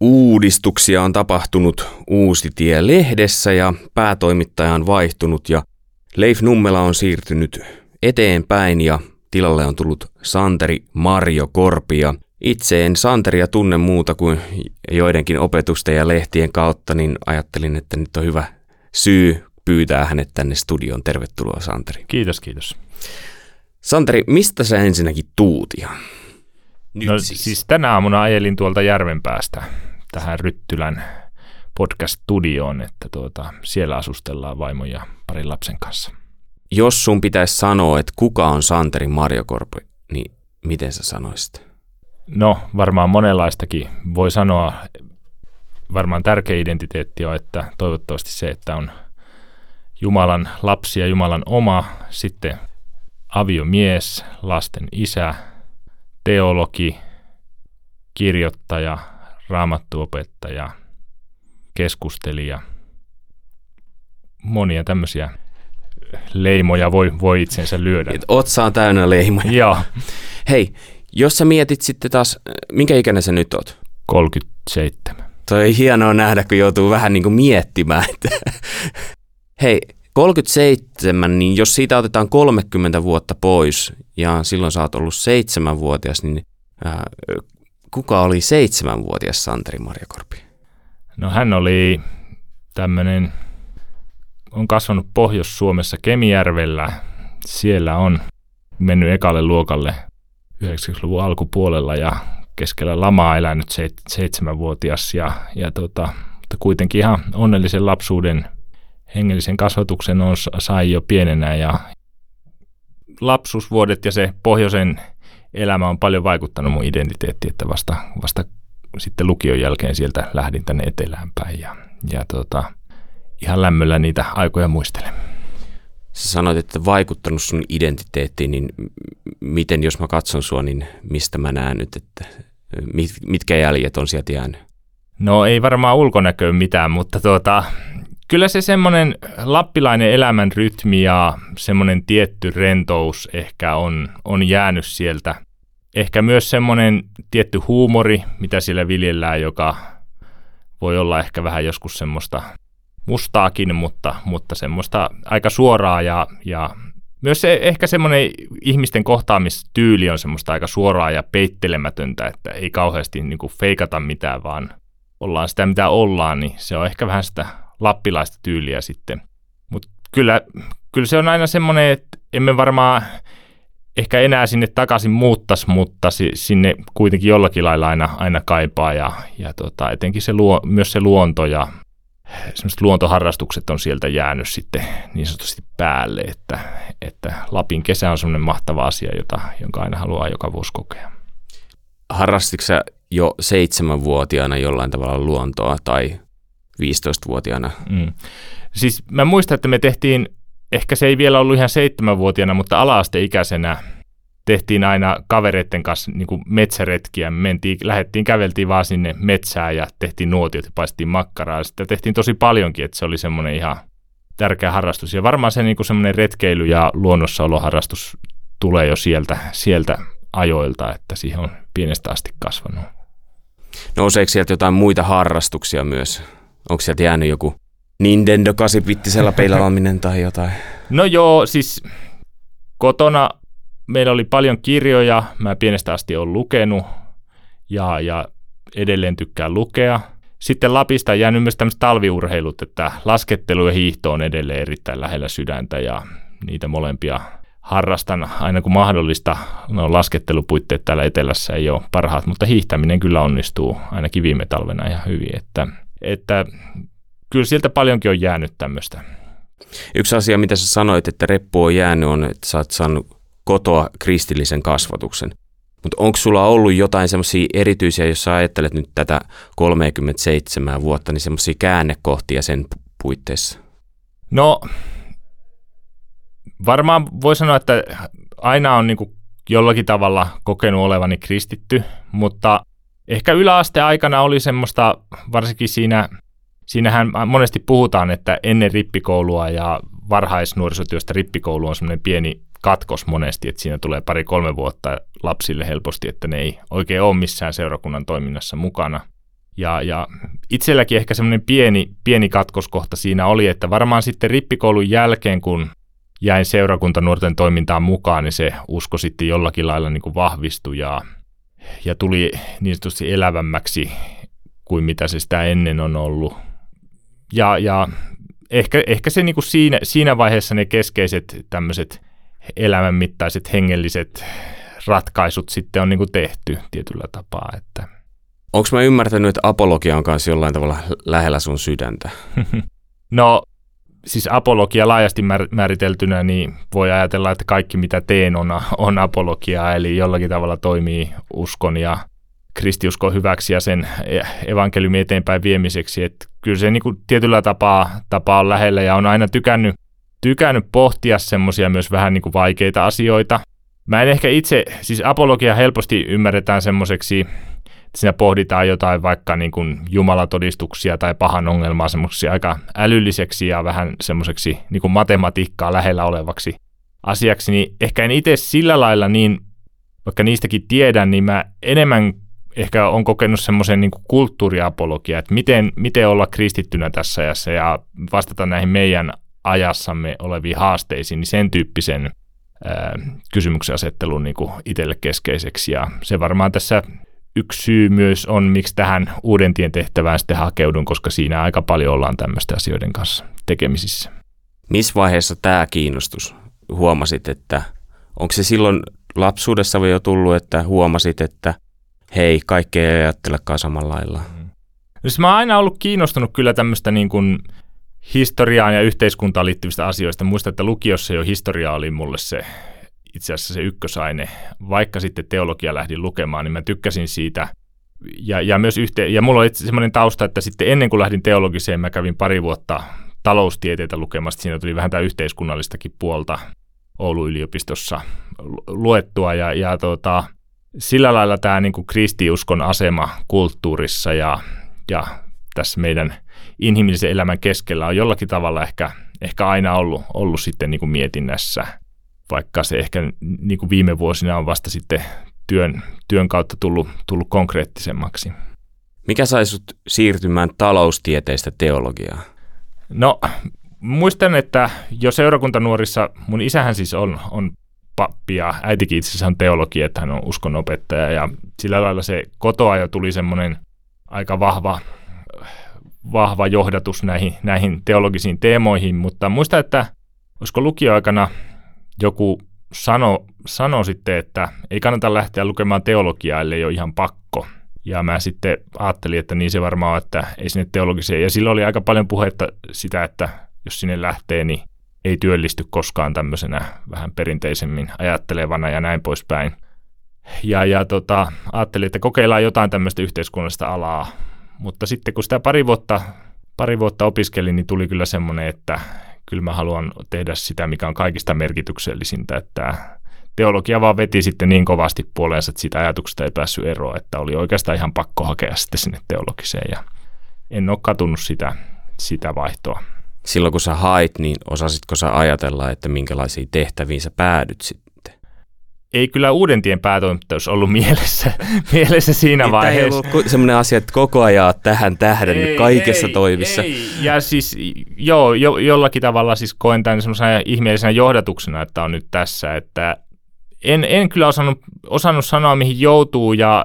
Uudistuksia on tapahtunut Uusi tie lehdessä ja päätoimittaja on vaihtunut ja Leif Nummela on siirtynyt eteenpäin ja tilalle on tullut Santeri Marjo Korpia. Itse en Santeria tunne muuta kuin joidenkin opetusten ja lehtien kautta, niin ajattelin, että nyt on hyvä syy pyytää hänet tänne studioon. Tervetuloa Santeri. Kiitos, kiitos. Santeri, mistä sä ensinnäkin tuut ihan? Nyt no siis. siis tänä aamuna ajelin tuolta Järvenpäästä tähän Ryttylän podcast-studioon, että tuota, siellä asustellaan vaimon ja parin lapsen kanssa. Jos sun pitäisi sanoa, että kuka on Santeri Marjokorpi, niin miten sä sanoisit? No, varmaan monenlaistakin. Voi sanoa, varmaan tärkeä identiteetti on, että toivottavasti se, että on Jumalan lapsi ja Jumalan oma, sitten aviomies, lasten isä, teologi, kirjoittaja, raamattuopettaja, keskustelija, monia tämmöisiä leimoja voi, voi itsensä lyödä. Et otsa täynnä leimoja. Joo. Hei, jos sä mietit sitten taas, minkä ikäinen sä nyt oot? 37. Toi on hienoa nähdä, kun joutuu vähän niin kuin miettimään. Että Hei, 37, niin jos siitä otetaan 30 vuotta pois ja silloin sä oot ollut seitsemänvuotias, niin ää, kuka oli seitsemänvuotias Santeri Marjakorpi? No hän oli tämmöinen, on kasvanut Pohjois-Suomessa Kemijärvellä. Siellä on mennyt ekalle luokalle 90-luvun alkupuolella ja keskellä lamaa elänyt seitsemänvuotias ja, ja tota, mutta kuitenkin ihan onnellisen lapsuuden hengellisen kasvatuksen on, sai jo pienenä ja lapsuusvuodet ja se pohjoisen elämä on paljon vaikuttanut mun identiteettiin, että vasta, vasta sitten lukion jälkeen sieltä lähdin tänne etelään päin ja, ja tota, ihan lämmöllä niitä aikoja muistelen. Sä sanoit, että vaikuttanut sun identiteettiin, niin miten jos mä katson sua, niin mistä mä näen nyt, että mitkä jäljet on sieltä jäänyt? No ei varmaan ulkonäköön mitään, mutta tuota, kyllä se semmoinen lappilainen elämän rytmi ja semmoinen tietty rentous ehkä on, on jäänyt sieltä. Ehkä myös semmoinen tietty huumori, mitä siellä viljellään, joka voi olla ehkä vähän joskus semmoista mustaakin, mutta, mutta semmoista aika suoraa ja, ja myös se, ehkä semmoinen ihmisten kohtaamistyyli on semmoista aika suoraa ja peittelemätöntä, että ei kauheasti niin feikata mitään, vaan ollaan sitä mitä ollaan, niin se on ehkä vähän sitä lappilaista tyyliä sitten. Mutta kyllä, kyllä se on aina semmoinen, että emme varmaan ehkä enää sinne takaisin muuttaisi, mutta sinne kuitenkin jollakin lailla aina, aina kaipaa ja, ja tota, etenkin se luo, myös se luonto ja semmoiset luontoharrastukset on sieltä jäänyt sitten niin sanotusti päälle, että, että Lapin kesä on semmoinen mahtava asia, jota, jonka aina haluaa joka vuosi kokea. Harrastitko jo seitsemänvuotiaana jollain tavalla luontoa tai 15-vuotiaana? Mm. Siis mä muistan, että me tehtiin, ehkä se ei vielä ollut ihan seitsemänvuotiaana, mutta ala-asteikäisenä tehtiin aina kavereiden kanssa niin kuin metsäretkiä. Me mentiin, lähdettiin, käveltiin vaan sinne metsään ja tehtiin nuotiot ja paistettiin makkaraa. Sitä tehtiin tosi paljonkin, että se oli semmoinen ihan tärkeä harrastus. Ja varmaan se niin kuin semmoinen retkeily ja luonnossaoloharrastus tulee jo sieltä, sieltä ajoilta, että siihen on pienestä asti kasvanut. Nouseeko sieltä jotain muita harrastuksia myös? Onko sieltä jäänyt joku Nintendo 8-bittisellä peilaaminen tai jotain? No joo, siis kotona meillä oli paljon kirjoja, mä pienestä asti olen lukenut ja, ja edelleen tykkään lukea. Sitten Lapista on jäänyt myös tämmöiset talviurheilut, että laskettelu ja hiihto on edelleen erittäin lähellä sydäntä ja niitä molempia harrastan aina kun mahdollista. No laskettelupuitteet täällä etelässä ei ole parhaat, mutta hiihtäminen kyllä onnistuu ainakin viime talvena ihan hyvin, että, että kyllä sieltä paljonkin on jäänyt tämmöistä. Yksi asia, mitä sä sanoit, että reppu on jäänyt, on, että sä oot saanut kotoa kristillisen kasvatuksen. Mutta onko sulla ollut jotain semmoisia erityisiä, jos sä ajattelet nyt tätä 37 vuotta, niin semmoisia käännekohtia sen puitteissa? No, varmaan voi sanoa, että aina on niinku jollakin tavalla kokenut olevani kristitty, mutta ehkä yläaste aikana oli semmoista, varsinkin siinä, siinähän monesti puhutaan, että ennen rippikoulua ja varhaisnuorisotyöstä rippikoulu on semmoinen pieni katkos monesti, että siinä tulee pari-kolme vuotta lapsille helposti, että ne ei oikein ole missään seurakunnan toiminnassa mukana. Ja, ja itselläkin ehkä semmoinen pieni, pieni katkoskohta siinä oli, että varmaan sitten rippikoulun jälkeen, kun jäin seurakuntanuorten toimintaan mukaan, niin se usko sitten jollakin lailla niin kuin vahvistui ja, ja tuli niin sanotusti elävämmäksi kuin mitä se sitä ennen on ollut. Ja, ja ehkä, ehkä se niin kuin siinä, siinä vaiheessa ne keskeiset tämmöiset elämänmittaiset hengelliset ratkaisut sitten on niin kuin tehty tietyllä tapaa. Että. Onko mä ymmärtänyt, että apologia on kanssa jollain tavalla lähellä sun sydäntä? no siis apologia laajasti määriteltynä, niin voi ajatella, että kaikki mitä teen on, on apologiaa, eli jollakin tavalla toimii uskon ja kristiuskon hyväksi ja sen evankeliumin eteenpäin viemiseksi. Että kyllä se niin kuin tietyllä tapaa, tapaa on lähellä ja on aina tykännyt, tykännyt pohtia semmoisia myös vähän niin kuin vaikeita asioita. Mä en ehkä itse, siis apologia helposti ymmärretään semmoiseksi siinä pohditaan jotain vaikka niin kuin jumalatodistuksia tai pahan ongelmaa semmoiseksi aika älylliseksi ja vähän semmoiseksi niin kuin matematiikkaa lähellä olevaksi asiaksi, niin ehkä en itse sillä lailla niin, vaikka niistäkin tiedän, niin mä enemmän ehkä on kokenut semmoisen niin kulttuuriapologia, että miten, miten olla kristittynä tässä ajassa ja vastata näihin meidän ajassamme oleviin haasteisiin, niin sen tyyppisen kysymyksen asettelun niin itselle keskeiseksi. Ja se varmaan tässä yksi syy myös on, miksi tähän uuden tien tehtävään sitten hakeudun, koska siinä aika paljon ollaan tämmöisten asioiden kanssa tekemisissä. Missä vaiheessa tämä kiinnostus huomasit, että onko se silloin lapsuudessa jo tullut, että huomasit, että hei, kaikki ei ajattelekaan samalla lailla? Mm. Siis mä oon aina ollut kiinnostunut kyllä tämmöistä niin kuin historiaan ja yhteiskuntaan liittyvistä asioista. Muistan, että lukiossa jo historia oli mulle se itse asiassa se ykkösaine. Vaikka sitten teologia lähdin lukemaan, niin mä tykkäsin siitä. Ja, ja myös yhte, ja mulla oli semmoinen tausta, että sitten ennen kuin lähdin teologiseen, mä kävin pari vuotta taloustieteitä lukemasta. Siinä tuli vähän tämä yhteiskunnallistakin puolta Oulun yliopistossa luettua. Ja, ja tota, sillä lailla tämä niin kuin kristiuskon asema kulttuurissa ja, ja tässä meidän inhimillisen elämän keskellä on jollakin tavalla ehkä, ehkä aina ollut, ollut sitten niin kuin mietinnässä – vaikka se ehkä niin kuin viime vuosina on vasta sitten työn, työn kautta tullut, tullut konkreettisemmaksi. Mikä sai sut siirtymään taloustieteistä teologiaan? No, muistan, että jo seurakuntanuorissa, mun isähän siis on, on pappi ja äitikin itse asiassa on teologi, että hän on uskonopettaja ja sillä lailla se kotoa jo tuli semmoinen aika vahva, vahva johdatus näihin, näihin teologisiin teemoihin, mutta muista, että olisiko lukioaikana joku sano, sano sitten, että ei kannata lähteä lukemaan teologiaa, ellei ole ihan pakko. Ja mä sitten ajattelin, että niin se varmaan on, että ei sinne teologiseen. Ja silloin oli aika paljon puhetta sitä, että jos sinne lähtee, niin ei työllisty koskaan tämmöisenä vähän perinteisemmin ajattelevana ja näin poispäin. Ja, ja tota, ajattelin, että kokeillaan jotain tämmöistä yhteiskunnallista alaa. Mutta sitten kun sitä pari vuotta, pari vuotta opiskelin, niin tuli kyllä semmoinen, että kyllä mä haluan tehdä sitä, mikä on kaikista merkityksellisintä, että teologia vaan veti sitten niin kovasti puoleensa, että sitä ajatuksesta ei päässyt eroon, että oli oikeastaan ihan pakko hakea sitten sinne teologiseen ja en ole katunut sitä, sitä vaihtoa. Silloin kun sä hait, niin osasitko sä ajatella, että minkälaisiin tehtäviin sä päädyt sitten? Ei kyllä Uudentien päätoimittajuus ollut mielessä, mielessä siinä niin, vaiheessa. Ei ollut semmoinen asia, että koko ajan tähän tähden ei, kaikessa ei, toimissa. Ei. Ja siis joo, jo, jollakin tavalla siis koen tämän semmoisena ihmeellisenä johdatuksena, että on nyt tässä, että en, en kyllä osannut, osannut sanoa, mihin joutuu ja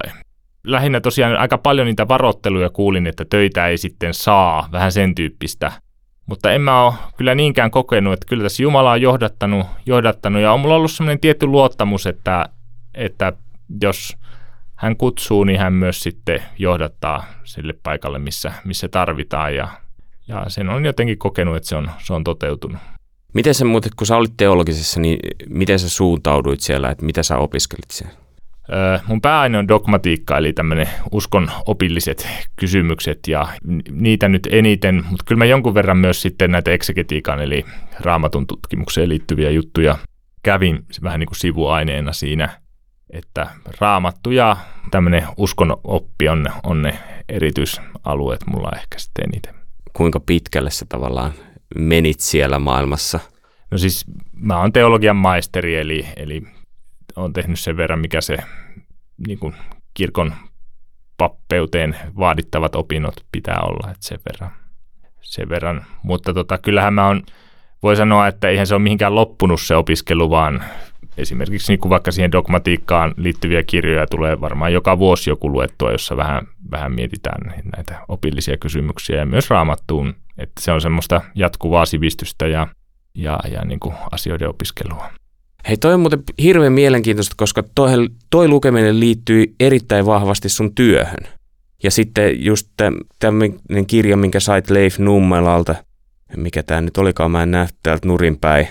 lähinnä tosiaan aika paljon niitä varoitteluja kuulin, että töitä ei sitten saa, vähän sen tyyppistä – mutta en mä ole kyllä niinkään kokenut, että kyllä tässä Jumala on johdattanut, johdattanut ja on mulla ollut sellainen tietty luottamus, että, että jos hän kutsuu, niin hän myös sitten johdattaa sille paikalle, missä, missä tarvitaan ja, ja sen on jotenkin kokenut, että se on, se on toteutunut. Miten sä muuten, kun sä olit teologisessa, niin miten sä suuntauduit siellä, että mitä sä opiskelit siellä? Mun pääaine on dogmatiikka, eli tämmöinen uskon opilliset kysymykset, ja niitä nyt eniten, mutta kyllä mä jonkun verran myös sitten näitä eksegetiikan, eli raamatun tutkimukseen liittyviä juttuja kävin vähän niin kuin sivuaineena siinä, että raamattu ja tämmöinen uskon oppi on, on ne erityisalueet mulla ehkä sitten eniten. Kuinka pitkälle sä tavallaan menit siellä maailmassa? No siis mä oon teologian maisteri, eli, eli on tehnyt sen verran, mikä se niin kuin kirkon pappeuteen vaadittavat opinnot pitää olla, että sen verran. Sen verran. Mutta tota, kyllähän mä on, voi sanoa, että eihän se ole mihinkään loppunut se opiskelu, vaan esimerkiksi niin kuin vaikka siihen dogmatiikkaan liittyviä kirjoja tulee varmaan joka vuosi joku luettua, jossa vähän, vähän mietitään näitä opillisia kysymyksiä ja myös raamattuun, että se on semmoista jatkuvaa sivistystä ja, ja, ja niin kuin asioiden opiskelua. Hei, toi on muuten hirveän mielenkiintoista, koska toi, toi lukeminen liittyy erittäin vahvasti sun työhön. Ja sitten just tämmöinen kirja, minkä sait Leif Nummelalta, mikä tämä nyt olikaan, mä en näe täältä nurinpäin,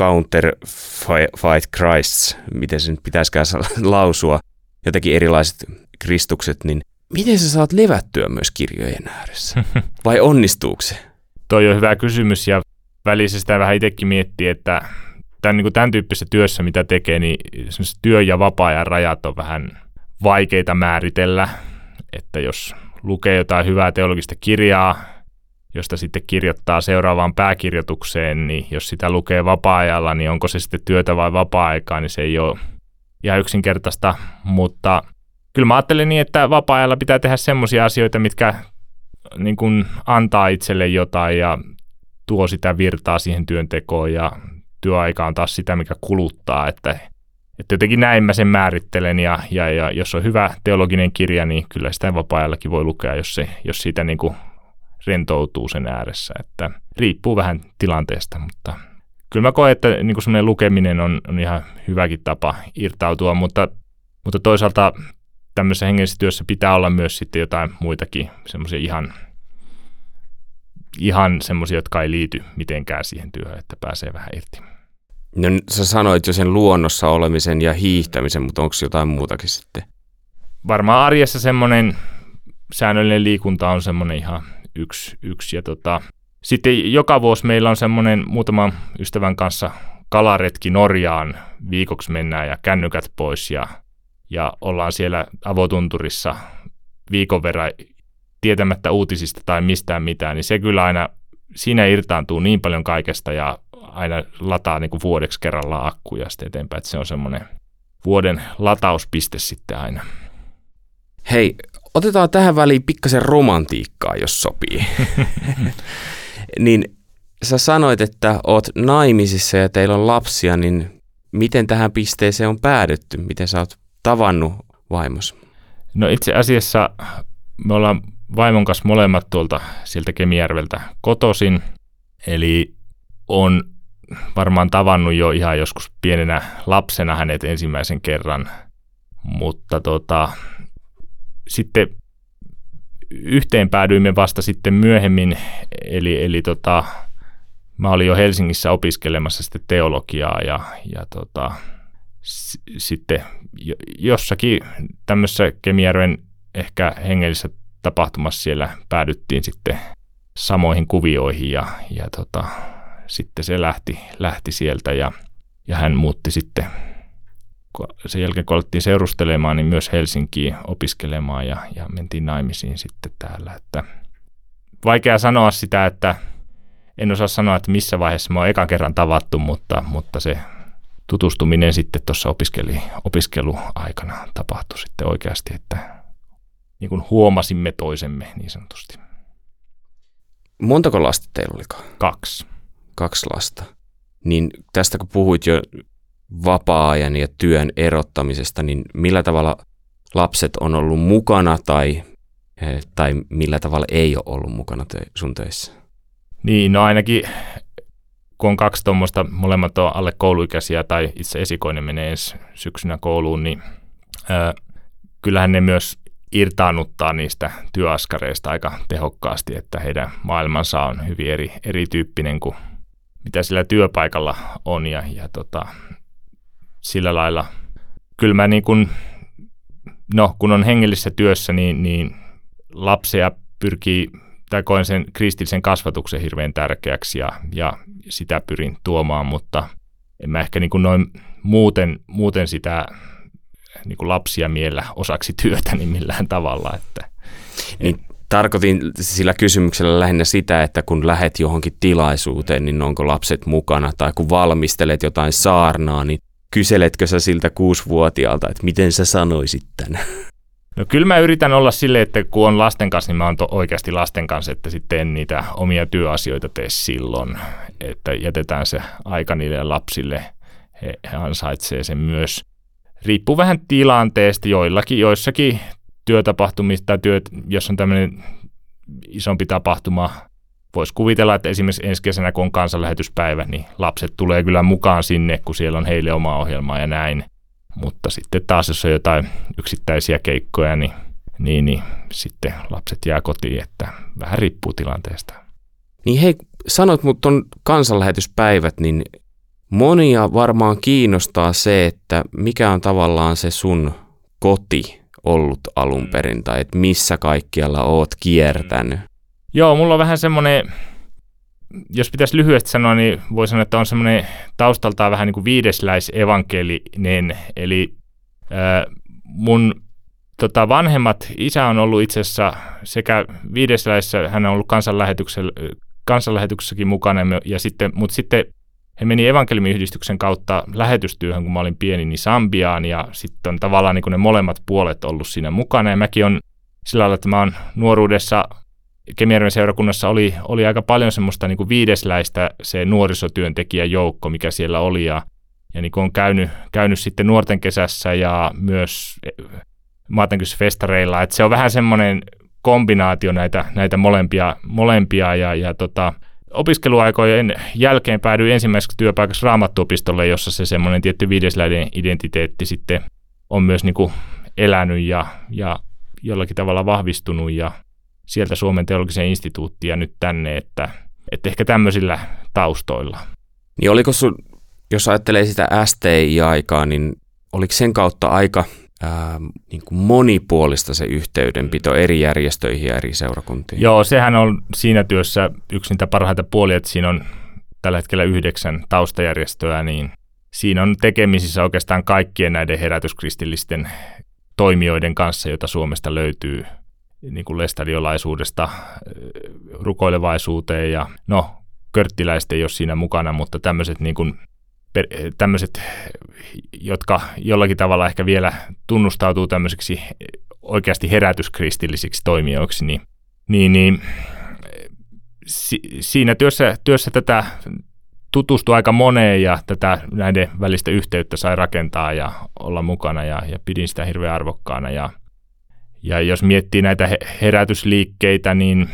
Counter Fight Christs, miten se nyt pitäisikään lausua, jotenkin erilaiset kristukset, niin miten sä saat levättyä myös kirjojen ääressä? Vai onnistuuko se? Toi on hyvä kysymys ja välissä sitä vähän itsekin miettii, että tämän, niin kuin tämän tyyppisessä työssä, mitä tekee, niin työ- ja vapaa-ajan rajat on vähän vaikeita määritellä, että jos lukee jotain hyvää teologista kirjaa, josta sitten kirjoittaa seuraavaan pääkirjoitukseen, niin jos sitä lukee vapaa-ajalla, niin onko se sitten työtä vai vapaa-aikaa, niin se ei ole ihan yksinkertaista, mutta kyllä mä ajattelen niin, että vapaa-ajalla pitää tehdä semmoisia asioita, mitkä niin kuin antaa itselle jotain ja tuo sitä virtaa siihen työntekoon ja työaika on taas sitä, mikä kuluttaa, että, että jotenkin näin mä sen määrittelen ja, ja, ja jos on hyvä teologinen kirja, niin kyllä sitä vapaa-ajallakin voi lukea, jos, se, jos siitä niin kuin rentoutuu sen ääressä, että riippuu vähän tilanteesta, mutta kyllä mä koen, että niin kuin semmoinen lukeminen on, on ihan hyväkin tapa irtautua, mutta, mutta toisaalta tämmöisessä hengellisessä työssä pitää olla myös sitten jotain muitakin semmoisia ihan, ihan semmoisia, jotka ei liity mitenkään siihen työhön, että pääsee vähän irti. No sä sanoit jo sen luonnossa olemisen ja hiihtämisen, mutta onko jotain muutakin sitten? Varmaan arjessa semmoinen säännöllinen liikunta on semmoinen ihan yksi. yksi. Ja tota, sitten joka vuosi meillä on semmoinen muutaman ystävän kanssa kalaretki Norjaan. Viikoksi mennään ja kännykät pois ja, ja ollaan siellä avotunturissa viikon verran tietämättä uutisista tai mistään mitään, niin se kyllä aina, siinä irtaantuu niin paljon kaikesta ja aina lataa niin kuin vuodeksi kerrallaan akkuja sitten eteenpäin, että se on semmoinen vuoden latauspiste sitten aina. Hei, otetaan tähän väliin pikkasen romantiikkaa, jos sopii. niin sä sanoit, että oot naimisissa ja teillä on lapsia, niin miten tähän pisteeseen on päädytty? Miten sä oot tavannut vaimos? No itse asiassa me ollaan vaimon kanssa molemmat tuolta sieltä Kemijärveltä kotosin, eli on varmaan tavannut jo ihan joskus pienenä lapsena hänet ensimmäisen kerran, mutta tota, sitten yhteen päädyimme vasta sitten myöhemmin, eli, eli tota, mä olin jo Helsingissä opiskelemassa sitten teologiaa ja, ja tota, s- sitten jossakin tämmöisessä Kemijärven ehkä hengellisessä tapahtumassa siellä päädyttiin sitten samoihin kuvioihin ja, ja tota, sitten se lähti, lähti sieltä ja, ja hän muutti sitten sen jälkeen kun alettiin seurustelemaan, niin myös Helsinkiin opiskelemaan ja, ja mentiin naimisiin sitten täällä. Että vaikea sanoa sitä, että en osaa sanoa, että missä vaiheessa me on ekan kerran tavattu, mutta, mutta se tutustuminen sitten tuossa opiskeli, opiskeluaikana tapahtui sitten oikeasti, että niin kuin huomasimme toisemme niin sanotusti. Montako lasta teillä olikaan? Kaksi kaksi lasta. Niin tästä kun puhuit jo vapaa-ajan ja työn erottamisesta, niin millä tavalla lapset on ollut mukana tai, eh, tai millä tavalla ei ole ollut mukana sun töissä? Niin, no ainakin kun on kaksi tuommoista, molemmat on alle kouluikäisiä tai itse esikoinen menee ensi syksynä kouluun, niin ää, kyllähän ne myös irtaannuttaa niistä työaskareista aika tehokkaasti, että heidän maailmansa on hyvin eri, erityyppinen kuin mitä sillä työpaikalla on ja, ja tota, sillä lailla kyllä mä niin kun, no kun on hengellisessä työssä, niin, niin lapsia pyrkii, tai koen sen kristillisen kasvatuksen hirveän tärkeäksi ja, ja sitä pyrin tuomaan, mutta en mä ehkä niin kuin noin muuten, muuten sitä niin kuin lapsia miellä osaksi työtä niin millään tavalla. Että, niin, Tarkoitin sillä kysymyksellä lähinnä sitä, että kun lähet johonkin tilaisuuteen, niin onko lapset mukana, tai kun valmistelet jotain saarnaa, niin kyseletkö sä siltä kuusivuotiaalta, että miten sä sanoisit tänne? No kyllä mä yritän olla sille, että kun on lasten kanssa, niin mä oon oikeasti lasten kanssa, että sitten en niitä omia työasioita tee silloin, että jätetään se aika niille lapsille. He, he ansaitsee sen myös. Riippuu vähän tilanteesta, joillakin, joissakin työtapahtumista tai työt, jos on tämmöinen isompi tapahtuma, voisi kuvitella, että esimerkiksi ensi kesänä, kun on kansanlähetyspäivä, niin lapset tulee kyllä mukaan sinne, kun siellä on heille oma ohjelma ja näin. Mutta sitten taas, jos on jotain yksittäisiä keikkoja, niin, niin, niin sitten lapset jää kotiin, että vähän riippuu tilanteesta. Niin hei, sanoit mutta on kansanlähetyspäivät, niin monia varmaan kiinnostaa se, että mikä on tavallaan se sun koti ollut alun perin, tai että missä kaikkialla oot kiertänyt. Joo, mulla on vähän semmoinen, jos pitäisi lyhyesti sanoa, niin voi sanoa, että on semmoinen taustaltaan vähän niin kuin viidesläisevankelinen, eli äh, mun tota, vanhemmat, isä on ollut itse asiassa sekä viidesläisessä, hän on ollut kansanlähetyksessäkin mukana, ja sitten, mutta sitten he meni evankeliumiyhdistyksen kautta lähetystyöhön, kun mä olin pieni, niin Sambiaan, ja sitten on tavallaan niin ne molemmat puolet ollut siinä mukana, ja mäkin on sillä lailla, että mä oon nuoruudessa Kemijärven seurakunnassa oli, oli aika paljon semmoista niin viidesläistä se nuorisotyöntekijäjoukko, mikä siellä oli, ja, ja niin on käynyt, käynyt sitten nuorten kesässä ja myös maatenkysfestareilla, että se on vähän semmoinen kombinaatio näitä, näitä molempia, molempia ja, ja tota, opiskeluaikojen jälkeen päädyin ensimmäiseksi työpaikaksi raamattuopistolle, jossa se semmoinen tietty viidesläiden identiteetti sitten on myös niin kuin elänyt ja, ja jollakin tavalla vahvistunut ja sieltä Suomen teologisen instituuttiin ja nyt tänne, että, että ehkä tämmöisillä taustoilla. Niin oliko sun, jos ajattelee sitä STI-aikaa, niin oliko sen kautta aika ää, niin kuin monipuolista se yhteydenpito eri järjestöihin ja eri seurakuntiin? Joo, sehän on siinä työssä yksi niitä parhaita puolia, että siinä on tällä hetkellä yhdeksän taustajärjestöä, niin siinä on tekemisissä oikeastaan kaikkien näiden herätyskristillisten toimijoiden kanssa, joita Suomesta löytyy niin kuin lestadiolaisuudesta rukoilevaisuuteen ja no, körttiläiset ei ole siinä mukana, mutta tämmöiset niin kuin tämmöiset, jotka jollakin tavalla ehkä vielä tunnustautuu tämmöiseksi oikeasti herätyskristillisiksi toimijoiksi, niin, niin, niin si, siinä työssä, työssä tätä tutustui aika moneen ja tätä näiden välistä yhteyttä sai rakentaa ja olla mukana ja, ja pidin sitä hirveän arvokkaana. Ja, ja jos miettii näitä herätysliikkeitä, niin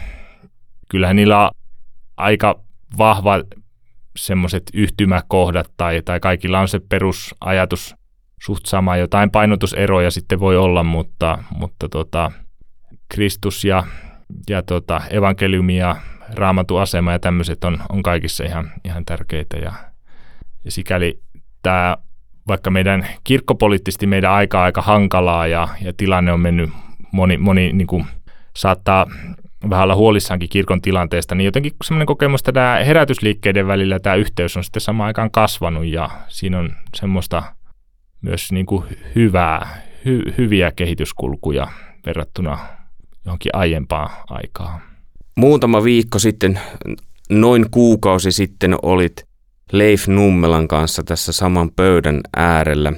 kyllähän niillä on aika vahva semmoiset yhtymäkohdat tai, tai kaikilla on se perusajatus suht sama. Jotain painotuseroja sitten voi olla, mutta, mutta tota, Kristus ja, ja tota, evankeliumi ja raamatuasema ja tämmöiset on, on kaikissa ihan, ihan tärkeitä. Ja, ja sikäli tämä, vaikka meidän kirkkopoliittisesti meidän aika aika hankalaa ja, ja tilanne on mennyt moni, moni niin kuin, saattaa vähän olla huolissaankin kirkon tilanteesta, niin jotenkin semmoinen kokemus, että tämä herätysliikkeiden välillä tämä yhteys on sitten samaan aikaan kasvanut ja siinä on semmoista myös niin kuin hyvää, hy, hyviä kehityskulkuja verrattuna johonkin aiempaan aikaan. Muutama viikko sitten, noin kuukausi sitten olit Leif Nummelan kanssa tässä saman pöydän äärellä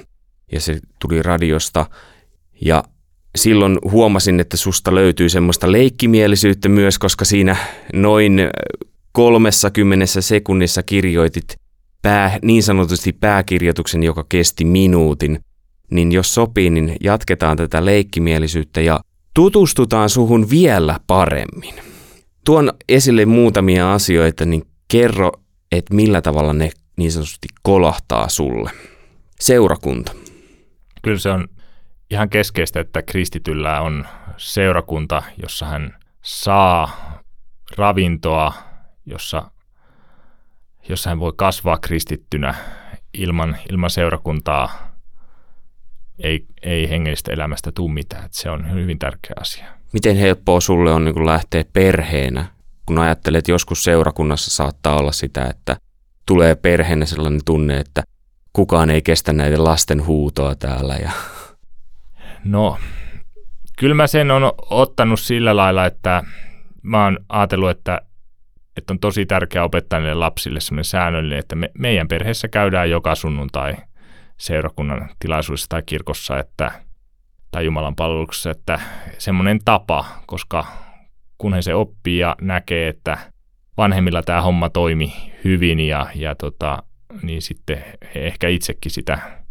ja se tuli radiosta ja silloin huomasin, että susta löytyy semmoista leikkimielisyyttä myös, koska siinä noin 30 sekunnissa kirjoitit pää, niin sanotusti pääkirjoituksen, joka kesti minuutin. Niin jos sopii, niin jatketaan tätä leikkimielisyyttä ja tutustutaan suhun vielä paremmin. Tuon esille muutamia asioita, niin kerro, että millä tavalla ne niin sanotusti kolahtaa sulle. Seurakunta. Kyllä se on ihan keskeistä, että kristityllä on seurakunta, jossa hän saa ravintoa, jossa, jossa hän voi kasvaa kristittynä ilman, ilman seurakuntaa. Ei, ei hengellistä elämästä tule mitään. Että se on hyvin tärkeä asia. Miten helppoa sulle on niin lähteä perheenä, kun ajattelet, että joskus seurakunnassa saattaa olla sitä, että tulee perheenä sellainen tunne, että kukaan ei kestä näiden lasten huutoa täällä ja No, kyllä mä sen on ottanut sillä lailla, että mä oon ajatellut, että, että on tosi tärkeää opettaa niille lapsille semmoinen säännöllinen, että me, meidän perheessä käydään joka sunnuntai seurakunnan tilaisuudessa tai kirkossa, että tai Jumalan palveluksessa, että semmoinen tapa, koska kun he se oppii ja näkee, että vanhemmilla tämä homma toimi hyvin ja, ja tota, niin sitten he ehkä itsekin sitä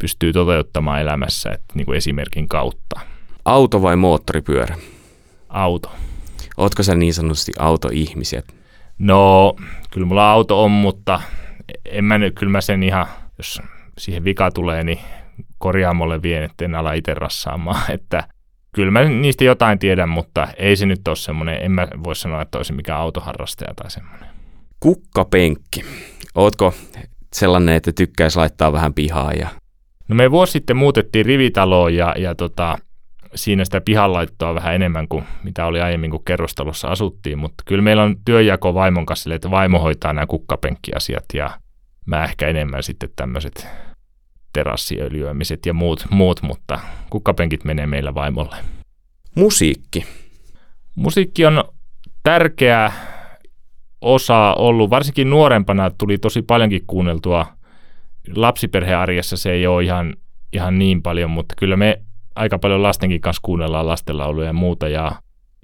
pystyy toteuttamaan elämässä että niin kuin esimerkin kautta. Auto vai moottoripyörä? Auto. Ootko sä niin sanotusti autoihmisiä? No, kyllä mulla auto on, mutta en mä nyt, kyllä mä sen ihan, jos siihen vika tulee, niin korjaamolle vien, että en ala itse rassaamaan. Että kyllä mä niistä jotain tiedän, mutta ei se nyt ole semmoinen, en mä voi sanoa, että olisi mikään autoharrastaja tai semmoinen. Kukkapenkki. Ootko sellainen, että tykkäisi laittaa vähän pihaa ja No me vuosi sitten muutettiin rivitaloon ja, ja tota, siinä sitä pihanlaittoa vähän enemmän kuin mitä oli aiemmin, kun kerrostalossa asuttiin, mutta kyllä meillä on työjako vaimon kanssa, että vaimo hoitaa nämä kukkapenkkiasiat ja mä ehkä enemmän sitten tämmöiset terassiöljyämiset ja muut, muut, mutta kukkapenkit menee meillä vaimolle. Musiikki. Musiikki on tärkeä osa ollut, varsinkin nuorempana tuli tosi paljonkin kuunneltua. Lapsiperhearjessa se ei ole ihan, ihan niin paljon, mutta kyllä me aika paljon lastenkin kanssa kuunnellaan lastenlauluja ja muuta ja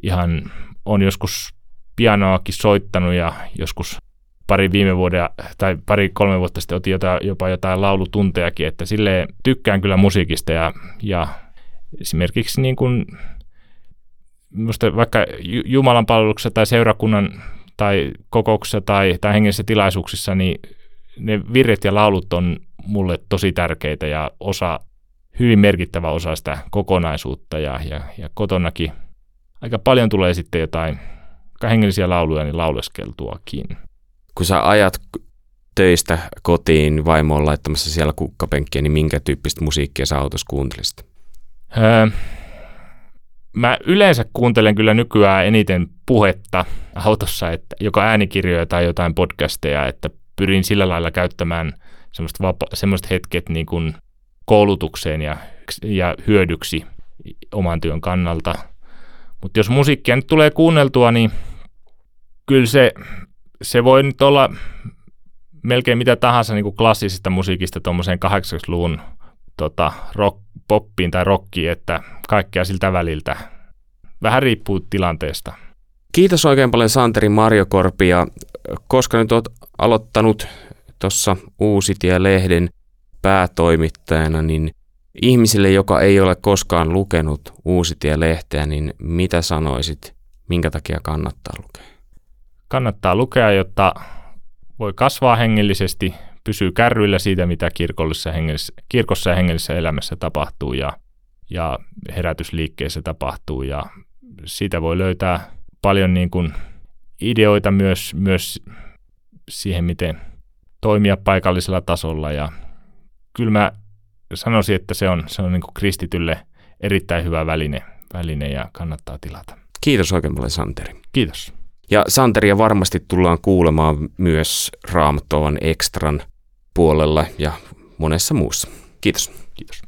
ihan on joskus pianoakin soittanut ja joskus pari viime vuoden tai pari kolme vuotta sitten otin jotain, jopa jotain laulutuntejakin, että sille tykkään kyllä musiikista ja, ja esimerkiksi niin kuin, musta vaikka Jumalan palveluksessa tai seurakunnan tai kokouksessa tai, tai hengellisissä tilaisuuksissa, niin ne virret ja laulut on mulle tosi tärkeitä ja osa, hyvin merkittävä osa sitä kokonaisuutta ja, ja, ja kotonakin aika paljon tulee sitten jotain hengellisiä lauluja niin lauleskeltuakin kun sä ajat töistä kotiin, vaimo on laittamassa siellä kukkapenkkiä, niin minkä tyyppistä musiikkia sä autossa kuuntelisit? Öö, mä yleensä kuuntelen kyllä nykyään eniten puhetta autossa, että joko äänikirjoja tai jotain podcasteja, että pyrin sillä lailla käyttämään semmoista vapa- semmoiset hetket niin kuin koulutukseen ja, ja hyödyksi oman työn kannalta. Mutta jos musiikkia nyt tulee kuunneltua, niin kyllä se se voi nyt olla melkein mitä tahansa niin kuin klassisesta musiikista tuommoiseen 80-luvun tota, rock, poppiin tai rockiin, että kaikkea siltä väliltä. Vähän riippuu tilanteesta. Kiitos oikein paljon Santeri Marjokorpi ja koska nyt olet aloittanut tuossa Uusitie-lehden päätoimittajana, niin ihmisille, joka ei ole koskaan lukenut Uusitie-lehteä, niin mitä sanoisit, minkä takia kannattaa lukea? kannattaa lukea, jotta voi kasvaa hengellisesti, pysyy kärryillä siitä, mitä kirkollisessa hengellisessä, kirkossa ja hengellisessä elämässä tapahtuu ja, ja herätysliikkeessä tapahtuu. Ja siitä voi löytää paljon niin kuin ideoita myös, myös siihen, miten toimia paikallisella tasolla. Ja kyllä mä sanoisin, että se on, se on niin kuin kristitylle erittäin hyvä väline, väline ja kannattaa tilata. Kiitos oikein paljon Santeri. Kiitos. Ja Santeria varmasti tullaan kuulemaan myös Raamatovan Extran puolella ja monessa muussa. Kiitos. Kiitos.